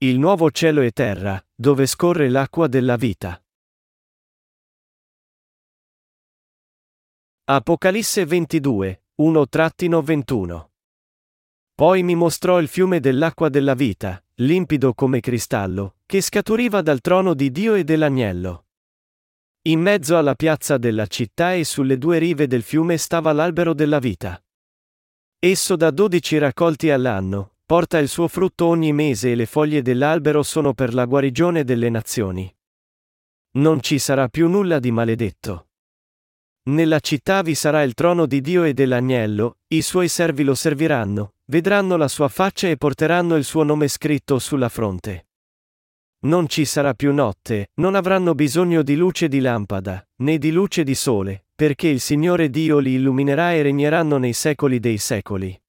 il nuovo cielo e terra, dove scorre l'acqua della vita. Apocalisse 22, 1-21 Poi mi mostrò il fiume dell'acqua della vita, limpido come cristallo, che scaturiva dal trono di Dio e dell'agnello. In mezzo alla piazza della città e sulle due rive del fiume stava l'albero della vita. Esso dà dodici raccolti all'anno, porta il suo frutto ogni mese e le foglie dell'albero sono per la guarigione delle nazioni. Non ci sarà più nulla di maledetto. Nella città vi sarà il trono di Dio e dell'agnello, i suoi servi lo serviranno, vedranno la sua faccia e porteranno il suo nome scritto sulla fronte. Non ci sarà più notte, non avranno bisogno di luce di lampada, né di luce di sole, perché il Signore Dio li illuminerà e regneranno nei secoli dei secoli.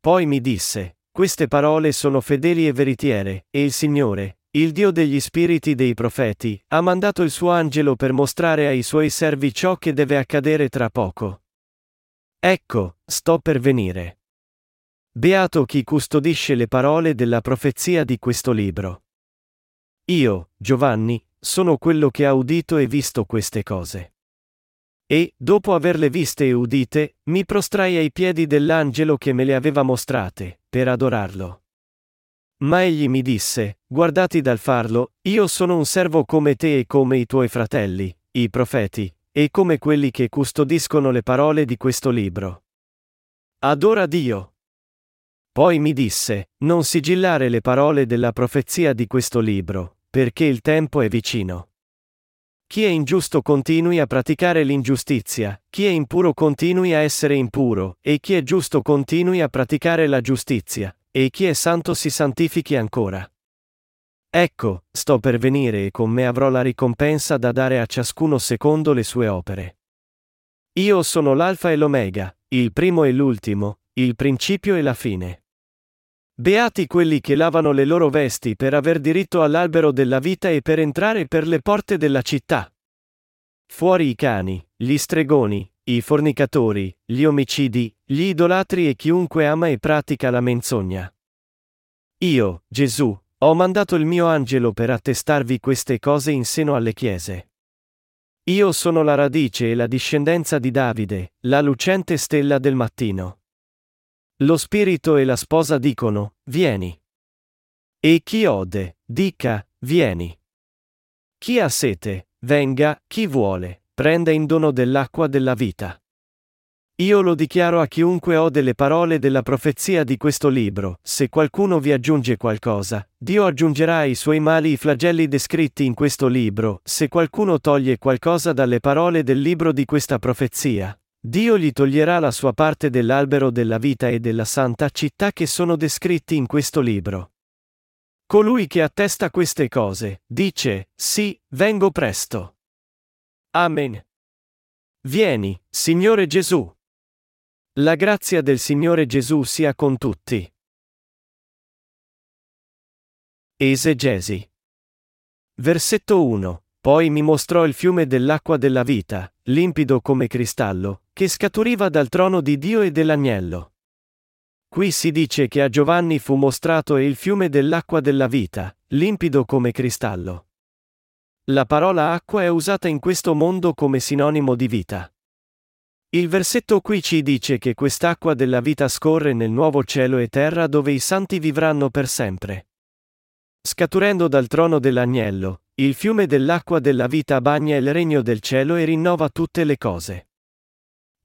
Poi mi disse, queste parole sono fedeli e veritiere, e il Signore, il Dio degli spiriti dei profeti, ha mandato il suo angelo per mostrare ai suoi servi ciò che deve accadere tra poco. Ecco, sto per venire. Beato chi custodisce le parole della profezia di questo libro. Io, Giovanni, sono quello che ha udito e visto queste cose. E, dopo averle viste e udite, mi prostrai ai piedi dell'angelo che me le aveva mostrate, per adorarlo. Ma egli mi disse, guardati dal farlo, io sono un servo come te e come i tuoi fratelli, i profeti, e come quelli che custodiscono le parole di questo libro. Adora Dio. Poi mi disse, non sigillare le parole della profezia di questo libro, perché il tempo è vicino. Chi è ingiusto continui a praticare l'ingiustizia, chi è impuro continui a essere impuro, e chi è giusto continui a praticare la giustizia, e chi è santo si santifichi ancora. Ecco, sto per venire e con me avrò la ricompensa da dare a ciascuno secondo le sue opere. Io sono l'Alfa e l'Omega, il primo e l'ultimo, il principio e la fine. Beati quelli che lavano le loro vesti per aver diritto all'albero della vita e per entrare per le porte della città. Fuori i cani, gli stregoni, i fornicatori, gli omicidi, gli idolatri e chiunque ama e pratica la menzogna. Io, Gesù, ho mandato il mio angelo per attestarvi queste cose in seno alle chiese. Io sono la radice e la discendenza di Davide, la lucente stella del mattino. Lo spirito e la sposa dicono, vieni. E chi ode, dica, vieni. Chi ha sete, venga, chi vuole, prenda in dono dell'acqua della vita. Io lo dichiaro a chiunque ode le parole della profezia di questo libro, se qualcuno vi aggiunge qualcosa, Dio aggiungerà ai suoi mali i flagelli descritti in questo libro, se qualcuno toglie qualcosa dalle parole del libro di questa profezia, Dio gli toglierà la sua parte dell'albero della vita e della santa città che sono descritti in questo libro. Colui che attesta queste cose, dice, sì, vengo presto. Amen. Vieni, Signore Gesù. La grazia del Signore Gesù sia con tutti. Esegesi. Versetto 1. Poi mi mostrò il fiume dell'acqua della vita, limpido come cristallo, che scaturiva dal trono di Dio e dell'agnello. Qui si dice che a Giovanni fu mostrato il fiume dell'acqua della vita, limpido come cristallo. La parola acqua è usata in questo mondo come sinonimo di vita. Il versetto qui ci dice che quest'acqua della vita scorre nel nuovo cielo e terra dove i santi vivranno per sempre. Scaturendo dal trono dell'agnello, il fiume dell'acqua della vita bagna il regno del cielo e rinnova tutte le cose.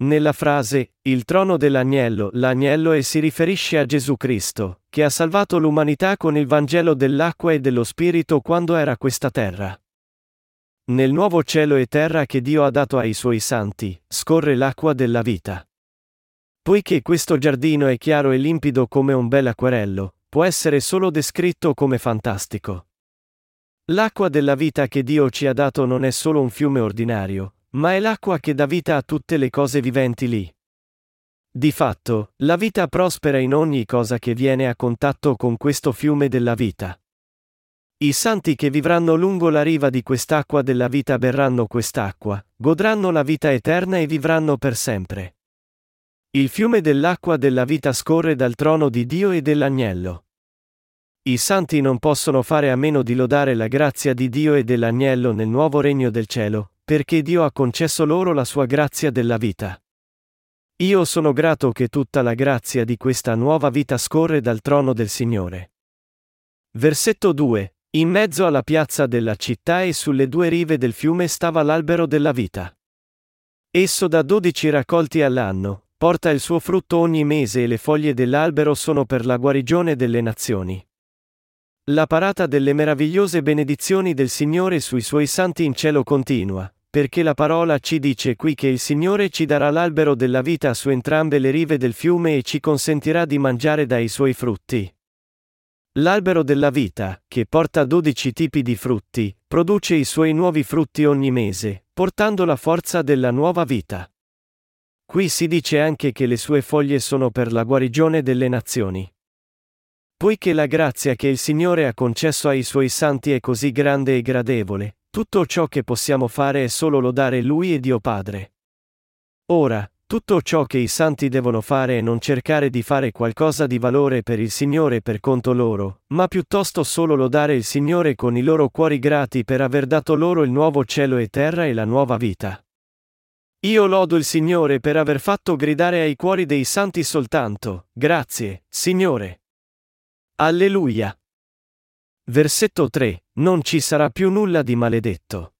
Nella frase, il trono dell'agnello, l'agnello e si riferisce a Gesù Cristo, che ha salvato l'umanità con il Vangelo dell'acqua e dello Spirito quando era questa terra. Nel nuovo cielo e terra che Dio ha dato ai suoi santi, scorre l'acqua della vita. Poiché questo giardino è chiaro e limpido come un bel acquerello, può essere solo descritto come fantastico. L'acqua della vita che Dio ci ha dato non è solo un fiume ordinario, ma è l'acqua che dà vita a tutte le cose viventi lì. Di fatto, la vita prospera in ogni cosa che viene a contatto con questo fiume della vita. I santi che vivranno lungo la riva di quest'acqua della vita berranno quest'acqua, godranno la vita eterna e vivranno per sempre. Il fiume dell'acqua della vita scorre dal trono di Dio e dell'agnello. I santi non possono fare a meno di lodare la grazia di Dio e dell'agnello nel nuovo regno del cielo, perché Dio ha concesso loro la sua grazia della vita. Io sono grato che tutta la grazia di questa nuova vita scorre dal trono del Signore. Versetto 2. In mezzo alla piazza della città e sulle due rive del fiume stava l'albero della vita. Esso dà dodici raccolti all'anno, porta il suo frutto ogni mese e le foglie dell'albero sono per la guarigione delle nazioni. La parata delle meravigliose benedizioni del Signore sui suoi santi in cielo continua, perché la parola ci dice qui che il Signore ci darà l'albero della vita su entrambe le rive del fiume e ci consentirà di mangiare dai suoi frutti. L'albero della vita, che porta dodici tipi di frutti, produce i suoi nuovi frutti ogni mese, portando la forza della nuova vita. Qui si dice anche che le sue foglie sono per la guarigione delle nazioni. Poiché la grazia che il Signore ha concesso ai suoi santi è così grande e gradevole, tutto ciò che possiamo fare è solo lodare Lui e Dio Padre. Ora, tutto ciò che i santi devono fare è non cercare di fare qualcosa di valore per il Signore per conto loro, ma piuttosto solo lodare il Signore con i loro cuori grati per aver dato loro il nuovo cielo e terra e la nuova vita. Io lodo il Signore per aver fatto gridare ai cuori dei santi soltanto, grazie, Signore. Alleluia. Versetto 3. Non ci sarà più nulla di maledetto.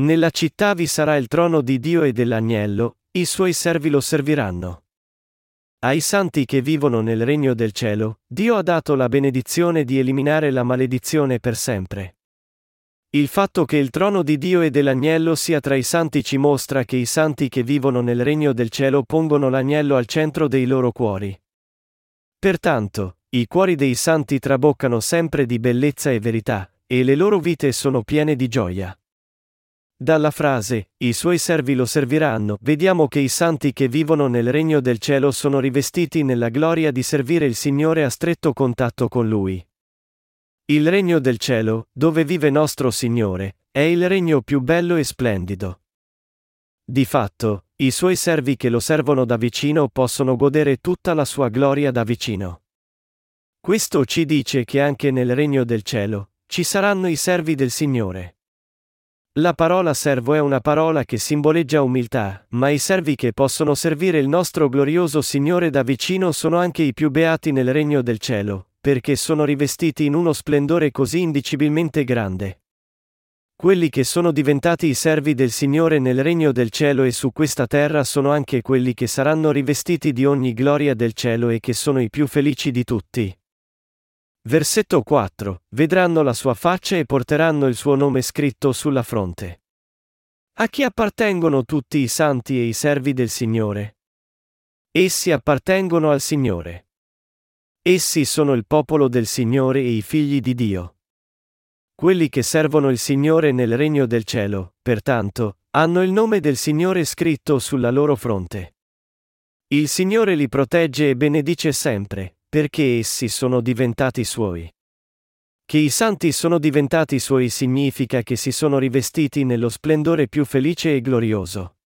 Nella città vi sarà il trono di Dio e dell'agnello, i suoi servi lo serviranno. Ai santi che vivono nel regno del cielo, Dio ha dato la benedizione di eliminare la maledizione per sempre. Il fatto che il trono di Dio e dell'agnello sia tra i santi ci mostra che i santi che vivono nel regno del cielo pongono l'agnello al centro dei loro cuori. Pertanto, i cuori dei santi traboccano sempre di bellezza e verità, e le loro vite sono piene di gioia. Dalla frase, i suoi servi lo serviranno, vediamo che i santi che vivono nel regno del cielo sono rivestiti nella gloria di servire il Signore a stretto contatto con Lui. Il regno del cielo, dove vive nostro Signore, è il regno più bello e splendido. Di fatto, i suoi servi che lo servono da vicino possono godere tutta la sua gloria da vicino. Questo ci dice che anche nel regno del cielo ci saranno i servi del Signore. La parola servo è una parola che simboleggia umiltà, ma i servi che possono servire il nostro glorioso Signore da vicino sono anche i più beati nel regno del cielo, perché sono rivestiti in uno splendore così indicibilmente grande. Quelli che sono diventati i servi del Signore nel regno del cielo e su questa terra sono anche quelli che saranno rivestiti di ogni gloria del cielo e che sono i più felici di tutti. Versetto 4. Vedranno la sua faccia e porteranno il suo nome scritto sulla fronte. A chi appartengono tutti i santi e i servi del Signore? Essi appartengono al Signore. Essi sono il popolo del Signore e i figli di Dio. Quelli che servono il Signore nel regno del cielo, pertanto, hanno il nome del Signore scritto sulla loro fronte. Il Signore li protegge e benedice sempre, perché essi sono diventati suoi. Che i santi sono diventati suoi significa che si sono rivestiti nello splendore più felice e glorioso.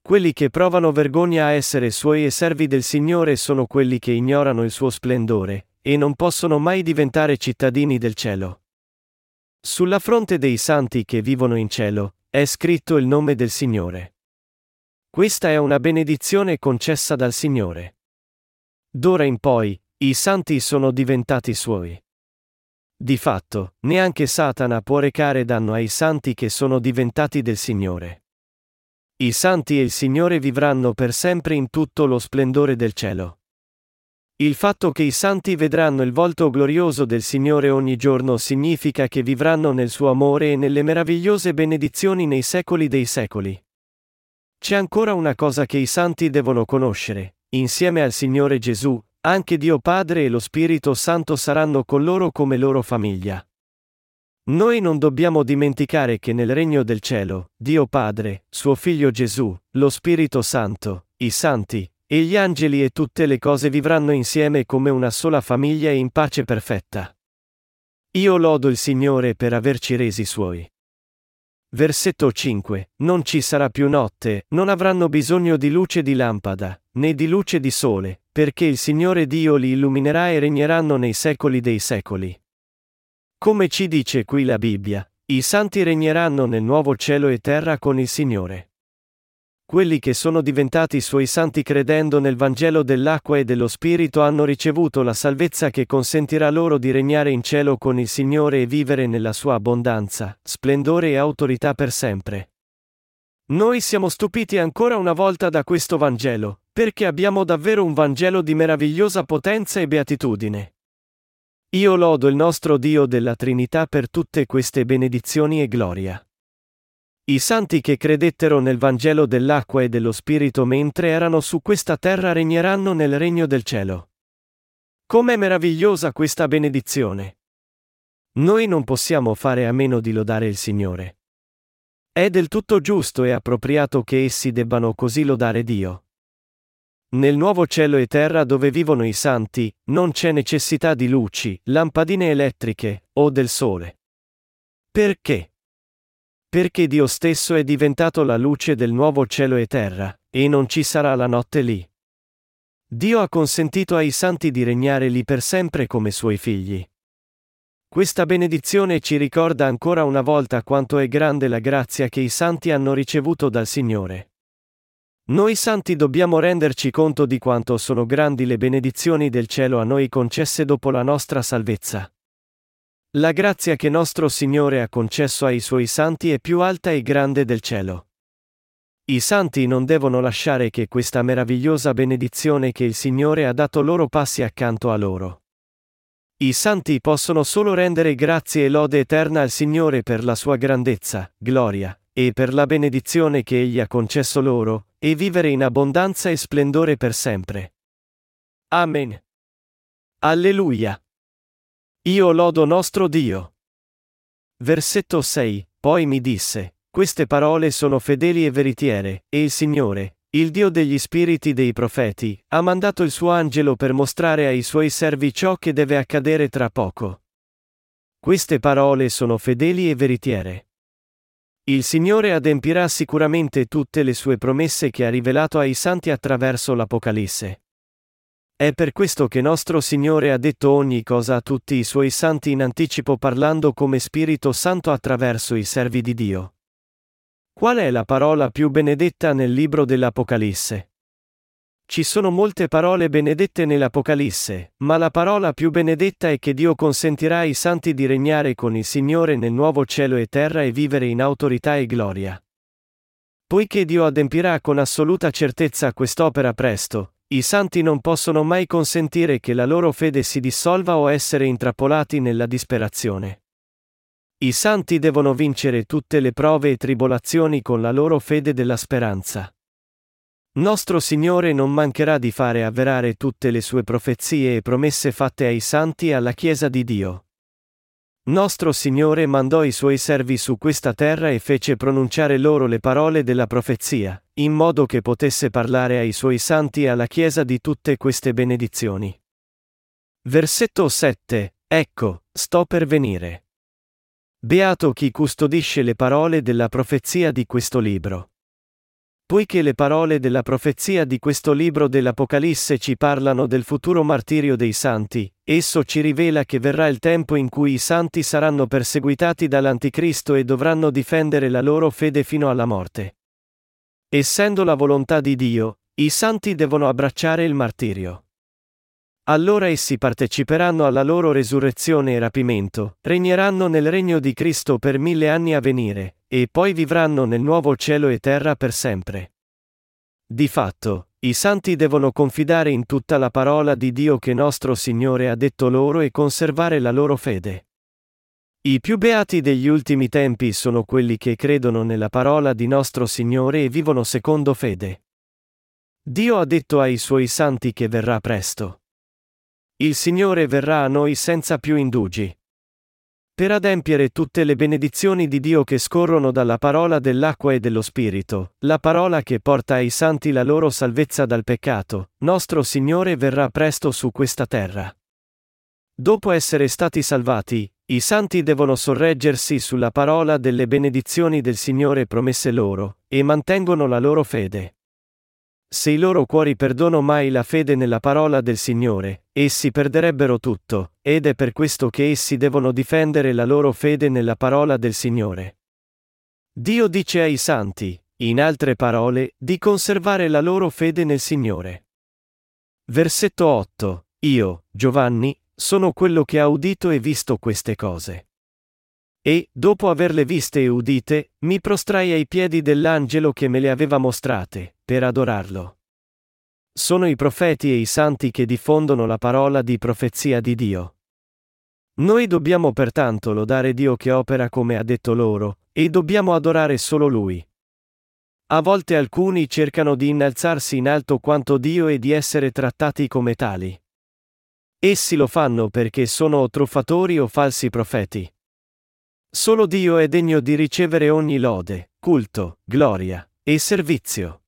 Quelli che provano vergogna a essere suoi e servi del Signore sono quelli che ignorano il suo splendore, e non possono mai diventare cittadini del cielo. Sulla fronte dei santi che vivono in cielo, è scritto il nome del Signore. Questa è una benedizione concessa dal Signore. D'ora in poi, i santi sono diventati suoi. Di fatto, neanche Satana può recare danno ai santi che sono diventati del Signore. I santi e il Signore vivranno per sempre in tutto lo splendore del cielo. Il fatto che i santi vedranno il volto glorioso del Signore ogni giorno significa che vivranno nel suo amore e nelle meravigliose benedizioni nei secoli dei secoli. C'è ancora una cosa che i santi devono conoscere, Insieme al Signore Gesù, anche Dio Padre e lo Spirito Santo saranno con loro come loro famiglia. Noi non dobbiamo dimenticare che nel regno del cielo, Dio Padre, suo Figlio Gesù, lo Spirito Santo, i santi, e gli angeli e tutte le cose vivranno insieme come una sola famiglia in pace perfetta. Io lodo il Signore per averci resi suoi. Versetto 5. Non ci sarà più notte, non avranno bisogno di luce di lampada, né di luce di sole, perché il Signore Dio li illuminerà e regneranno nei secoli dei secoli. Come ci dice qui la Bibbia, i santi regneranno nel nuovo cielo e terra con il Signore. Quelli che sono diventati suoi santi credendo nel Vangelo dell'acqua e dello Spirito hanno ricevuto la salvezza che consentirà loro di regnare in cielo con il Signore e vivere nella sua abbondanza, splendore e autorità per sempre. Noi siamo stupiti ancora una volta da questo Vangelo, perché abbiamo davvero un Vangelo di meravigliosa potenza e beatitudine. Io lodo il nostro Dio della Trinità per tutte queste benedizioni e gloria. I santi che credettero nel Vangelo dell'acqua e dello Spirito mentre erano su questa terra regneranno nel regno del cielo. Com'è meravigliosa questa benedizione! Noi non possiamo fare a meno di lodare il Signore. È del tutto giusto e appropriato che essi debbano così lodare Dio. Nel nuovo cielo e terra dove vivono i santi, non c'è necessità di luci, lampadine elettriche, o del sole. Perché? Perché Dio stesso è diventato la luce del nuovo cielo e terra, e non ci sarà la notte lì. Dio ha consentito ai santi di regnare lì per sempre come suoi figli. Questa benedizione ci ricorda ancora una volta quanto è grande la grazia che i santi hanno ricevuto dal Signore. Noi santi dobbiamo renderci conto di quanto sono grandi le benedizioni del cielo a noi concesse dopo la nostra salvezza. La grazia che nostro Signore ha concesso ai suoi santi è più alta e grande del cielo. I santi non devono lasciare che questa meravigliosa benedizione che il Signore ha dato loro passi accanto a loro. I santi possono solo rendere grazie e lode eterna al Signore per la sua grandezza, gloria, e per la benedizione che Egli ha concesso loro, e vivere in abbondanza e splendore per sempre. Amen. Alleluia. Io lodo nostro Dio. Versetto 6. Poi mi disse, queste parole sono fedeli e veritiere, e il Signore, il Dio degli spiriti dei profeti, ha mandato il suo angelo per mostrare ai suoi servi ciò che deve accadere tra poco. Queste parole sono fedeli e veritiere. Il Signore adempirà sicuramente tutte le sue promesse che ha rivelato ai santi attraverso l'Apocalisse. È per questo che nostro Signore ha detto ogni cosa a tutti i suoi santi in anticipo parlando come Spirito Santo attraverso i servi di Dio. Qual è la parola più benedetta nel libro dell'Apocalisse? Ci sono molte parole benedette nell'Apocalisse, ma la parola più benedetta è che Dio consentirà ai santi di regnare con il Signore nel nuovo cielo e terra e vivere in autorità e gloria. Poiché Dio adempirà con assoluta certezza quest'opera presto, i santi non possono mai consentire che la loro fede si dissolva o essere intrappolati nella disperazione. I santi devono vincere tutte le prove e tribolazioni con la loro fede della speranza. Nostro Signore non mancherà di fare avverare tutte le sue profezie e promesse fatte ai santi e alla Chiesa di Dio. Nostro Signore mandò i suoi servi su questa terra e fece pronunciare loro le parole della profezia, in modo che potesse parlare ai suoi santi e alla Chiesa di tutte queste benedizioni. Versetto 7. Ecco, sto per venire. Beato chi custodisce le parole della profezia di questo libro. Poiché le parole della profezia di questo libro dell'Apocalisse ci parlano del futuro martirio dei santi, esso ci rivela che verrà il tempo in cui i santi saranno perseguitati dall'Anticristo e dovranno difendere la loro fede fino alla morte. Essendo la volontà di Dio, i santi devono abbracciare il martirio. Allora essi parteciperanno alla loro resurrezione e rapimento, regneranno nel regno di Cristo per mille anni a venire, e poi vivranno nel nuovo cielo e terra per sempre. Di fatto, i santi devono confidare in tutta la parola di Dio che nostro Signore ha detto loro e conservare la loro fede. I più beati degli ultimi tempi sono quelli che credono nella parola di nostro Signore e vivono secondo fede. Dio ha detto ai suoi santi che verrà presto. Il Signore verrà a noi senza più indugi. Per adempiere tutte le benedizioni di Dio che scorrono dalla parola dell'acqua e dello Spirito, la parola che porta ai santi la loro salvezza dal peccato, nostro Signore verrà presto su questa terra. Dopo essere stati salvati, i santi devono sorreggersi sulla parola delle benedizioni del Signore promesse loro, e mantengono la loro fede. Se i loro cuori perdono mai la fede nella parola del Signore, essi perderebbero tutto, ed è per questo che essi devono difendere la loro fede nella parola del Signore. Dio dice ai santi, in altre parole, di conservare la loro fede nel Signore. Versetto 8. Io, Giovanni, sono quello che ha udito e visto queste cose. E, dopo averle viste e udite, mi prostrai ai piedi dell'angelo che me le aveva mostrate, per adorarlo. Sono i profeti e i santi che diffondono la parola di profezia di Dio. Noi dobbiamo pertanto lodare Dio che opera come ha detto loro, e dobbiamo adorare solo Lui. A volte alcuni cercano di innalzarsi in alto quanto Dio e di essere trattati come tali. Essi lo fanno perché sono truffatori o falsi profeti. Solo Dio è degno di ricevere ogni lode, culto, gloria e servizio.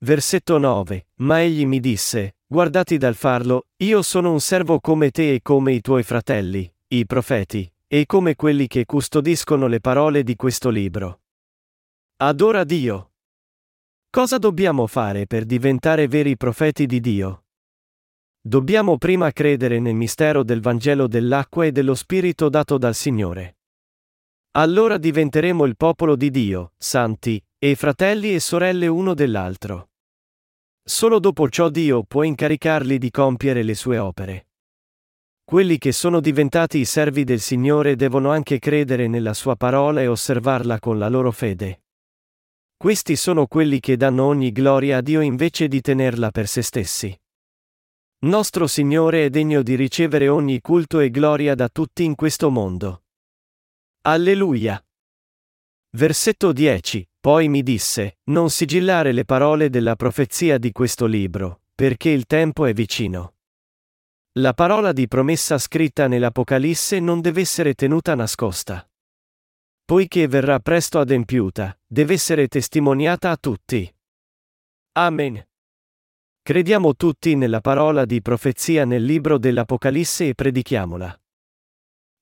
Versetto 9. Ma egli mi disse, guardati dal farlo, io sono un servo come te e come i tuoi fratelli, i profeti, e come quelli che custodiscono le parole di questo libro. Adora Dio. Cosa dobbiamo fare per diventare veri profeti di Dio? Dobbiamo prima credere nel mistero del Vangelo dell'acqua e dello Spirito dato dal Signore. Allora diventeremo il popolo di Dio, santi, e fratelli e sorelle uno dell'altro. Solo dopo ciò Dio può incaricarli di compiere le sue opere. Quelli che sono diventati i servi del Signore devono anche credere nella sua parola e osservarla con la loro fede. Questi sono quelli che danno ogni gloria a Dio invece di tenerla per se stessi. Nostro Signore è degno di ricevere ogni culto e gloria da tutti in questo mondo. Alleluia. Versetto 10. Poi mi disse, non sigillare le parole della profezia di questo libro, perché il tempo è vicino. La parola di promessa scritta nell'Apocalisse non deve essere tenuta nascosta. Poiché verrà presto adempiuta, deve essere testimoniata a tutti. Amen. Crediamo tutti nella parola di profezia nel libro dell'Apocalisse e predichiamola.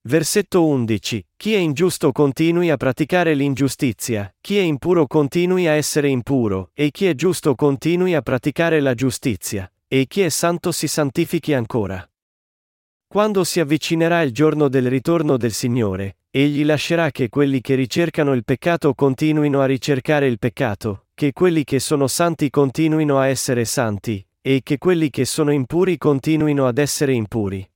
Versetto 11. Chi è ingiusto continui a praticare l'ingiustizia, chi è impuro continui a essere impuro, e chi è giusto continui a praticare la giustizia, e chi è santo si santifichi ancora. Quando si avvicinerà il giorno del ritorno del Signore, egli lascerà che quelli che ricercano il peccato continuino a ricercare il peccato, che quelli che sono santi continuino a essere santi, e che quelli che sono impuri continuino ad essere impuri.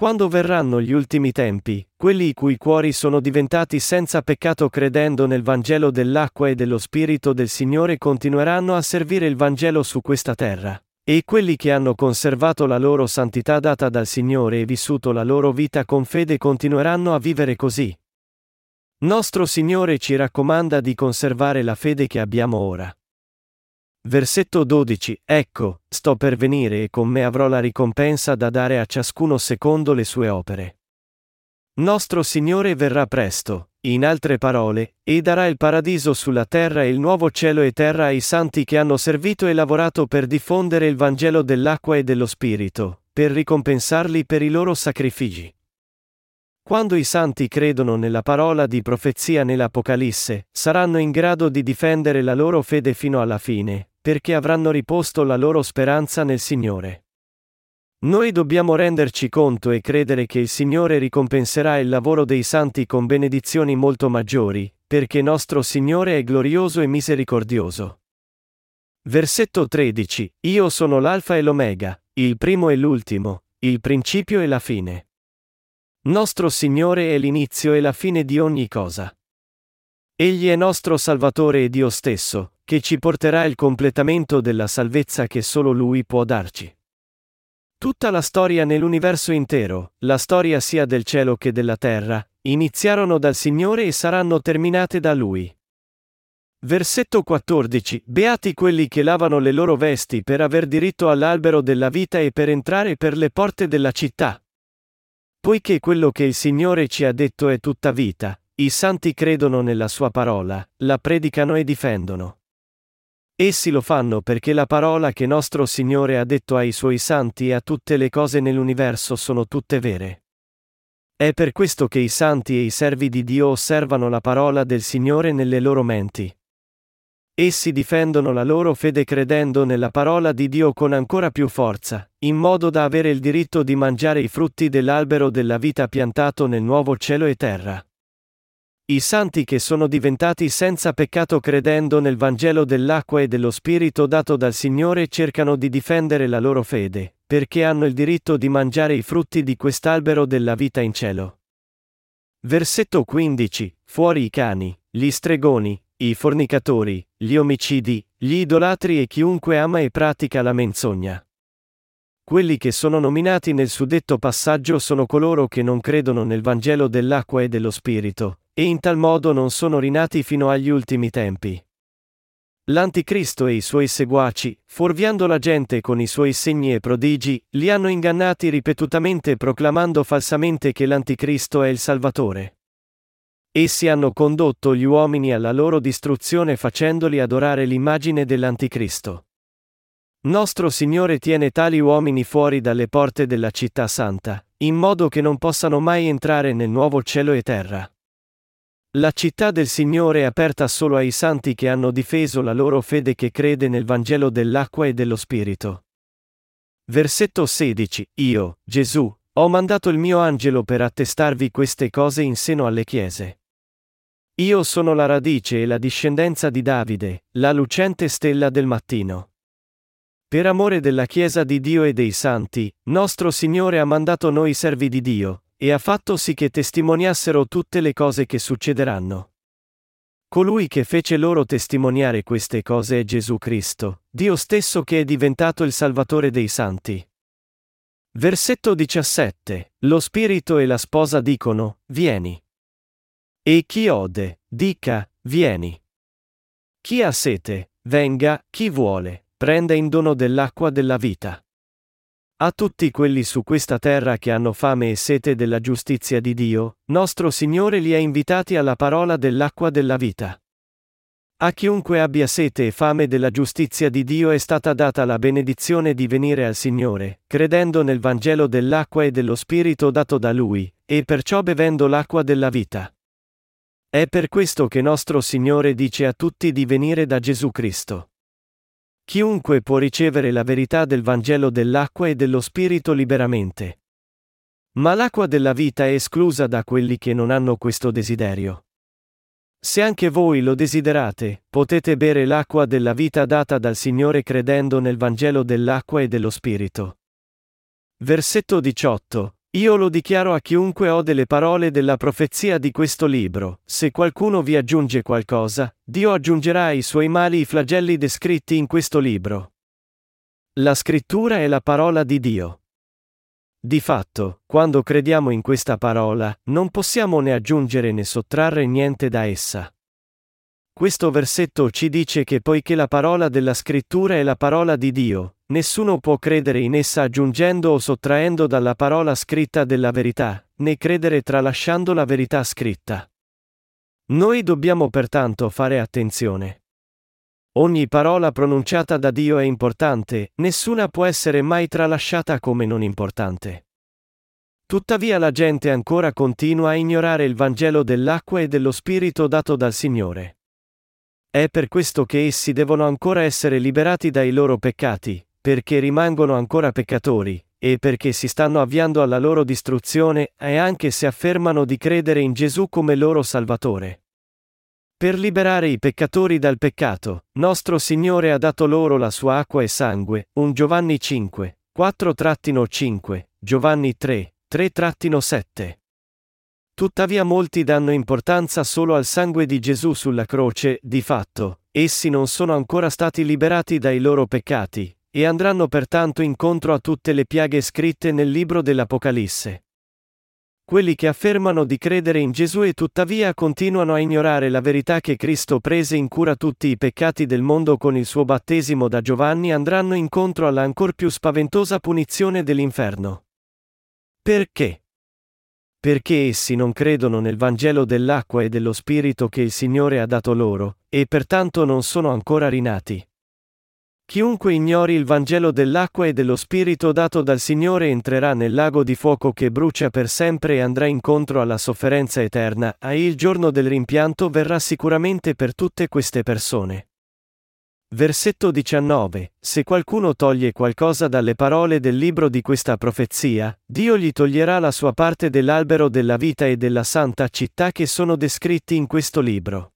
Quando verranno gli ultimi tempi, quelli i cui cuori sono diventati senza peccato credendo nel Vangelo dell'acqua e dello Spirito del Signore continueranno a servire il Vangelo su questa terra. E quelli che hanno conservato la loro santità data dal Signore e vissuto la loro vita con fede continueranno a vivere così. Nostro Signore ci raccomanda di conservare la fede che abbiamo ora. Versetto 12. Ecco, sto per venire e con me avrò la ricompensa da dare a ciascuno secondo le sue opere. Nostro Signore verrà presto, in altre parole, e darà il paradiso sulla terra e il nuovo cielo e terra ai santi che hanno servito e lavorato per diffondere il Vangelo dell'acqua e dello Spirito, per ricompensarli per i loro sacrifici. Quando i santi credono nella parola di profezia nell'Apocalisse, saranno in grado di difendere la loro fede fino alla fine, perché avranno riposto la loro speranza nel Signore. Noi dobbiamo renderci conto e credere che il Signore ricompenserà il lavoro dei santi con benedizioni molto maggiori, perché nostro Signore è glorioso e misericordioso. Versetto 13. Io sono l'Alfa e l'Omega, il primo e l'ultimo, il principio e la fine. Nostro Signore è l'inizio e la fine di ogni cosa. Egli è nostro Salvatore e Dio stesso, che ci porterà il completamento della salvezza che solo Lui può darci. Tutta la storia nell'universo intero, la storia sia del cielo che della terra, iniziarono dal Signore e saranno terminate da Lui. Versetto 14. Beati quelli che lavano le loro vesti per aver diritto all'albero della vita e per entrare per le porte della città. Poiché quello che il Signore ci ha detto è tutta vita, i santi credono nella sua parola, la predicano e difendono. Essi lo fanno perché la parola che nostro Signore ha detto ai suoi santi e a tutte le cose nell'universo sono tutte vere. È per questo che i santi e i servi di Dio osservano la parola del Signore nelle loro menti. Essi difendono la loro fede credendo nella parola di Dio con ancora più forza, in modo da avere il diritto di mangiare i frutti dell'albero della vita piantato nel nuovo cielo e terra. I santi che sono diventati senza peccato credendo nel Vangelo dell'acqua e dello Spirito dato dal Signore cercano di difendere la loro fede, perché hanno il diritto di mangiare i frutti di quest'albero della vita in cielo. Versetto 15. Fuori i cani, gli stregoni, i fornicatori, gli omicidi, gli idolatri e chiunque ama e pratica la menzogna. Quelli che sono nominati nel suddetto passaggio sono coloro che non credono nel Vangelo dell'acqua e dello Spirito, e in tal modo non sono rinati fino agli ultimi tempi. L'Anticristo e i suoi seguaci, fuorviando la gente con i suoi segni e prodigi, li hanno ingannati ripetutamente proclamando falsamente che l'Anticristo è il Salvatore. Essi hanno condotto gli uomini alla loro distruzione facendoli adorare l'immagine dell'Anticristo. Nostro Signore tiene tali uomini fuori dalle porte della città santa, in modo che non possano mai entrare nel nuovo cielo e terra. La città del Signore è aperta solo ai santi che hanno difeso la loro fede che crede nel Vangelo dell'acqua e dello Spirito. Versetto 16 Io, Gesù, ho mandato il mio angelo per attestarvi queste cose in seno alle chiese. Io sono la radice e la discendenza di Davide, la lucente stella del mattino. Per amore della Chiesa di Dio e dei santi, nostro Signore ha mandato noi servi di Dio, e ha fatto sì che testimoniassero tutte le cose che succederanno. Colui che fece loro testimoniare queste cose è Gesù Cristo, Dio stesso che è diventato il Salvatore dei santi. Versetto 17. Lo Spirito e la sposa dicono, Vieni. E chi ode, dica, Vieni. Chi ha sete, venga, chi vuole, prenda in dono dell'acqua della vita. A tutti quelli su questa terra che hanno fame e sete della giustizia di Dio, nostro Signore li ha invitati alla parola dell'acqua della vita. A chiunque abbia sete e fame della giustizia di Dio è stata data la benedizione di venire al Signore, credendo nel Vangelo dell'acqua e dello Spirito dato da Lui, e perciò bevendo l'acqua della vita. È per questo che nostro Signore dice a tutti di venire da Gesù Cristo. Chiunque può ricevere la verità del Vangelo dell'acqua e dello Spirito liberamente. Ma l'acqua della vita è esclusa da quelli che non hanno questo desiderio. Se anche voi lo desiderate, potete bere l'acqua della vita data dal Signore credendo nel Vangelo dell'acqua e dello Spirito. Versetto 18. Io lo dichiaro a chiunque ode le parole della profezia di questo libro, se qualcuno vi aggiunge qualcosa, Dio aggiungerà ai suoi mali i flagelli descritti in questo libro. La scrittura è la parola di Dio. Di fatto, quando crediamo in questa parola, non possiamo né aggiungere né sottrarre niente da essa. Questo versetto ci dice che poiché la parola della scrittura è la parola di Dio, Nessuno può credere in essa aggiungendo o sottraendo dalla parola scritta della verità, né credere tralasciando la verità scritta. Noi dobbiamo pertanto fare attenzione. Ogni parola pronunciata da Dio è importante, nessuna può essere mai tralasciata come non importante. Tuttavia la gente ancora continua a ignorare il Vangelo dell'acqua e dello Spirito dato dal Signore. È per questo che essi devono ancora essere liberati dai loro peccati, perché rimangono ancora peccatori, e perché si stanno avviando alla loro distruzione, e anche se affermano di credere in Gesù come loro Salvatore. Per liberare i peccatori dal peccato, nostro Signore ha dato loro la sua acqua e sangue, 1 Giovanni 5, 4-5, Giovanni 3, 3-7. Tuttavia molti danno importanza solo al sangue di Gesù sulla croce, di fatto, essi non sono ancora stati liberati dai loro peccati, e andranno pertanto incontro a tutte le piaghe scritte nel libro dell'Apocalisse. Quelli che affermano di credere in Gesù e tuttavia continuano a ignorare la verità che Cristo prese in cura tutti i peccati del mondo con il suo battesimo da Giovanni andranno incontro alla ancor più spaventosa punizione dell'inferno. Perché? Perché essi non credono nel Vangelo dell'acqua e dello Spirito che il Signore ha dato loro, e pertanto non sono ancora rinati. Chiunque ignori il Vangelo dell'acqua e dello Spirito dato dal Signore entrerà nel lago di fuoco che brucia per sempre e andrà incontro alla sofferenza eterna, e il giorno del rimpianto verrà sicuramente per tutte queste persone. versetto 19, se qualcuno toglie qualcosa dalle parole del libro di questa profezia, Dio gli toglierà la sua parte dell'albero della vita e della santa città che sono descritti in questo libro.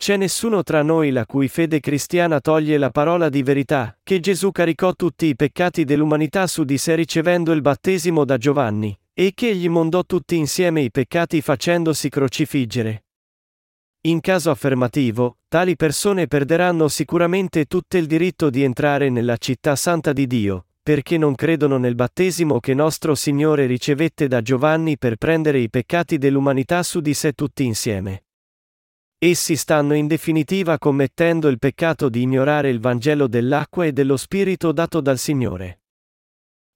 C'è nessuno tra noi la cui fede cristiana toglie la parola di verità, che Gesù caricò tutti i peccati dell'umanità su di sé ricevendo il battesimo da Giovanni, e che egli mondò tutti insieme i peccati facendosi crocifiggere. In caso affermativo, tali persone perderanno sicuramente tutto il diritto di entrare nella città santa di Dio, perché non credono nel battesimo che nostro Signore ricevette da Giovanni per prendere i peccati dell'umanità su di sé tutti insieme. Essi stanno in definitiva commettendo il peccato di ignorare il Vangelo dell'acqua e dello Spirito dato dal Signore.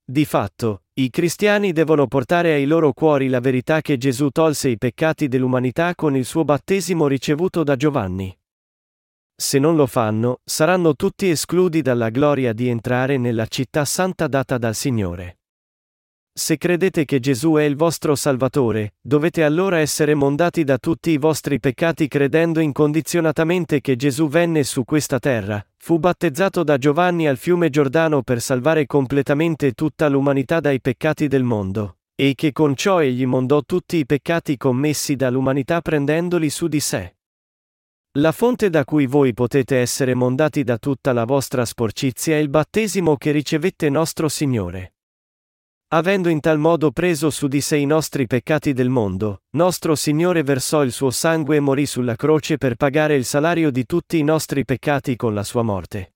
Di fatto, i cristiani devono portare ai loro cuori la verità che Gesù tolse i peccati dell'umanità con il suo battesimo ricevuto da Giovanni. Se non lo fanno, saranno tutti escludi dalla gloria di entrare nella città santa data dal Signore. Se credete che Gesù è il vostro Salvatore, dovete allora essere mondati da tutti i vostri peccati credendo incondizionatamente che Gesù venne su questa terra, fu battezzato da Giovanni al fiume Giordano per salvare completamente tutta l'umanità dai peccati del mondo, e che con ciò egli mondò tutti i peccati commessi dall'umanità prendendoli su di sé. La fonte da cui voi potete essere mondati da tutta la vostra sporcizia è il battesimo che ricevette nostro Signore. Avendo in tal modo preso su di sé i nostri peccati del mondo, nostro Signore versò il suo sangue e morì sulla croce per pagare il salario di tutti i nostri peccati con la sua morte.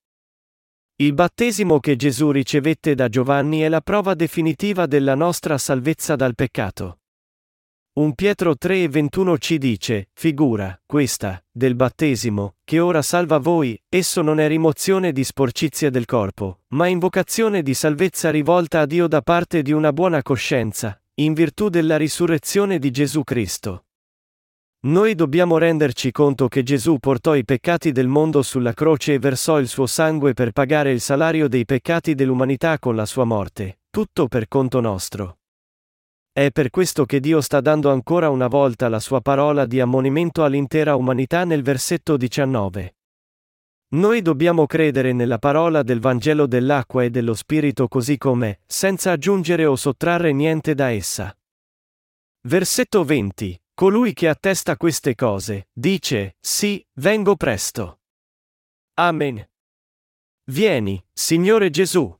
Il battesimo che Gesù ricevette da Giovanni è la prova definitiva della nostra salvezza dal peccato. 1 Pietro 3 e 21 ci dice, figura, questa, del battesimo, che ora salva voi, esso non è rimozione di sporcizia del corpo, ma invocazione di salvezza rivolta a Dio da parte di una buona coscienza, in virtù della risurrezione di Gesù Cristo. Noi dobbiamo renderci conto che Gesù portò i peccati del mondo sulla croce e versò il suo sangue per pagare il salario dei peccati dell'umanità con la sua morte, tutto per conto nostro. È per questo che Dio sta dando ancora una volta la sua parola di ammonimento all'intera umanità nel versetto 19. Noi dobbiamo credere nella parola del Vangelo dell'acqua e dello Spirito così com'è, senza aggiungere o sottrarre niente da essa. Versetto 20. Colui che attesta queste cose, dice, sì, vengo presto. Amen. Vieni, Signore Gesù.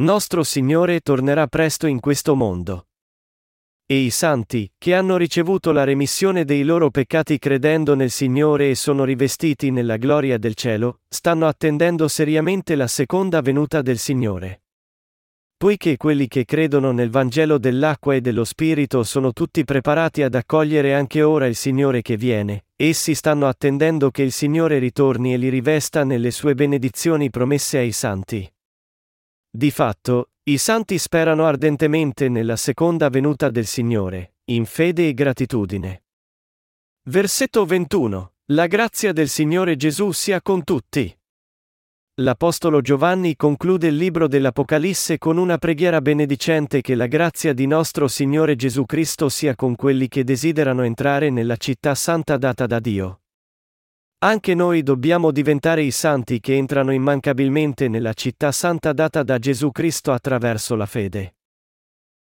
Nostro Signore tornerà presto in questo mondo. E i santi, che hanno ricevuto la remissione dei loro peccati credendo nel Signore e sono rivestiti nella gloria del cielo, stanno attendendo seriamente la seconda venuta del Signore. Poiché quelli che credono nel Vangelo dell'acqua e dello Spirito sono tutti preparati ad accogliere anche ora il Signore che viene, essi stanno attendendo che il Signore ritorni e li rivesta nelle sue benedizioni promesse ai santi. Di fatto, i santi sperano ardentemente nella seconda venuta del Signore, in fede e gratitudine. Versetto 21. La grazia del Signore Gesù sia con tutti. L'Apostolo Giovanni conclude il libro dell'Apocalisse con una preghiera benedicente che la grazia di nostro Signore Gesù Cristo sia con quelli che desiderano entrare nella città santa data da Dio. Anche noi dobbiamo diventare i santi che entrano immancabilmente nella città santa data da Gesù Cristo attraverso la fede.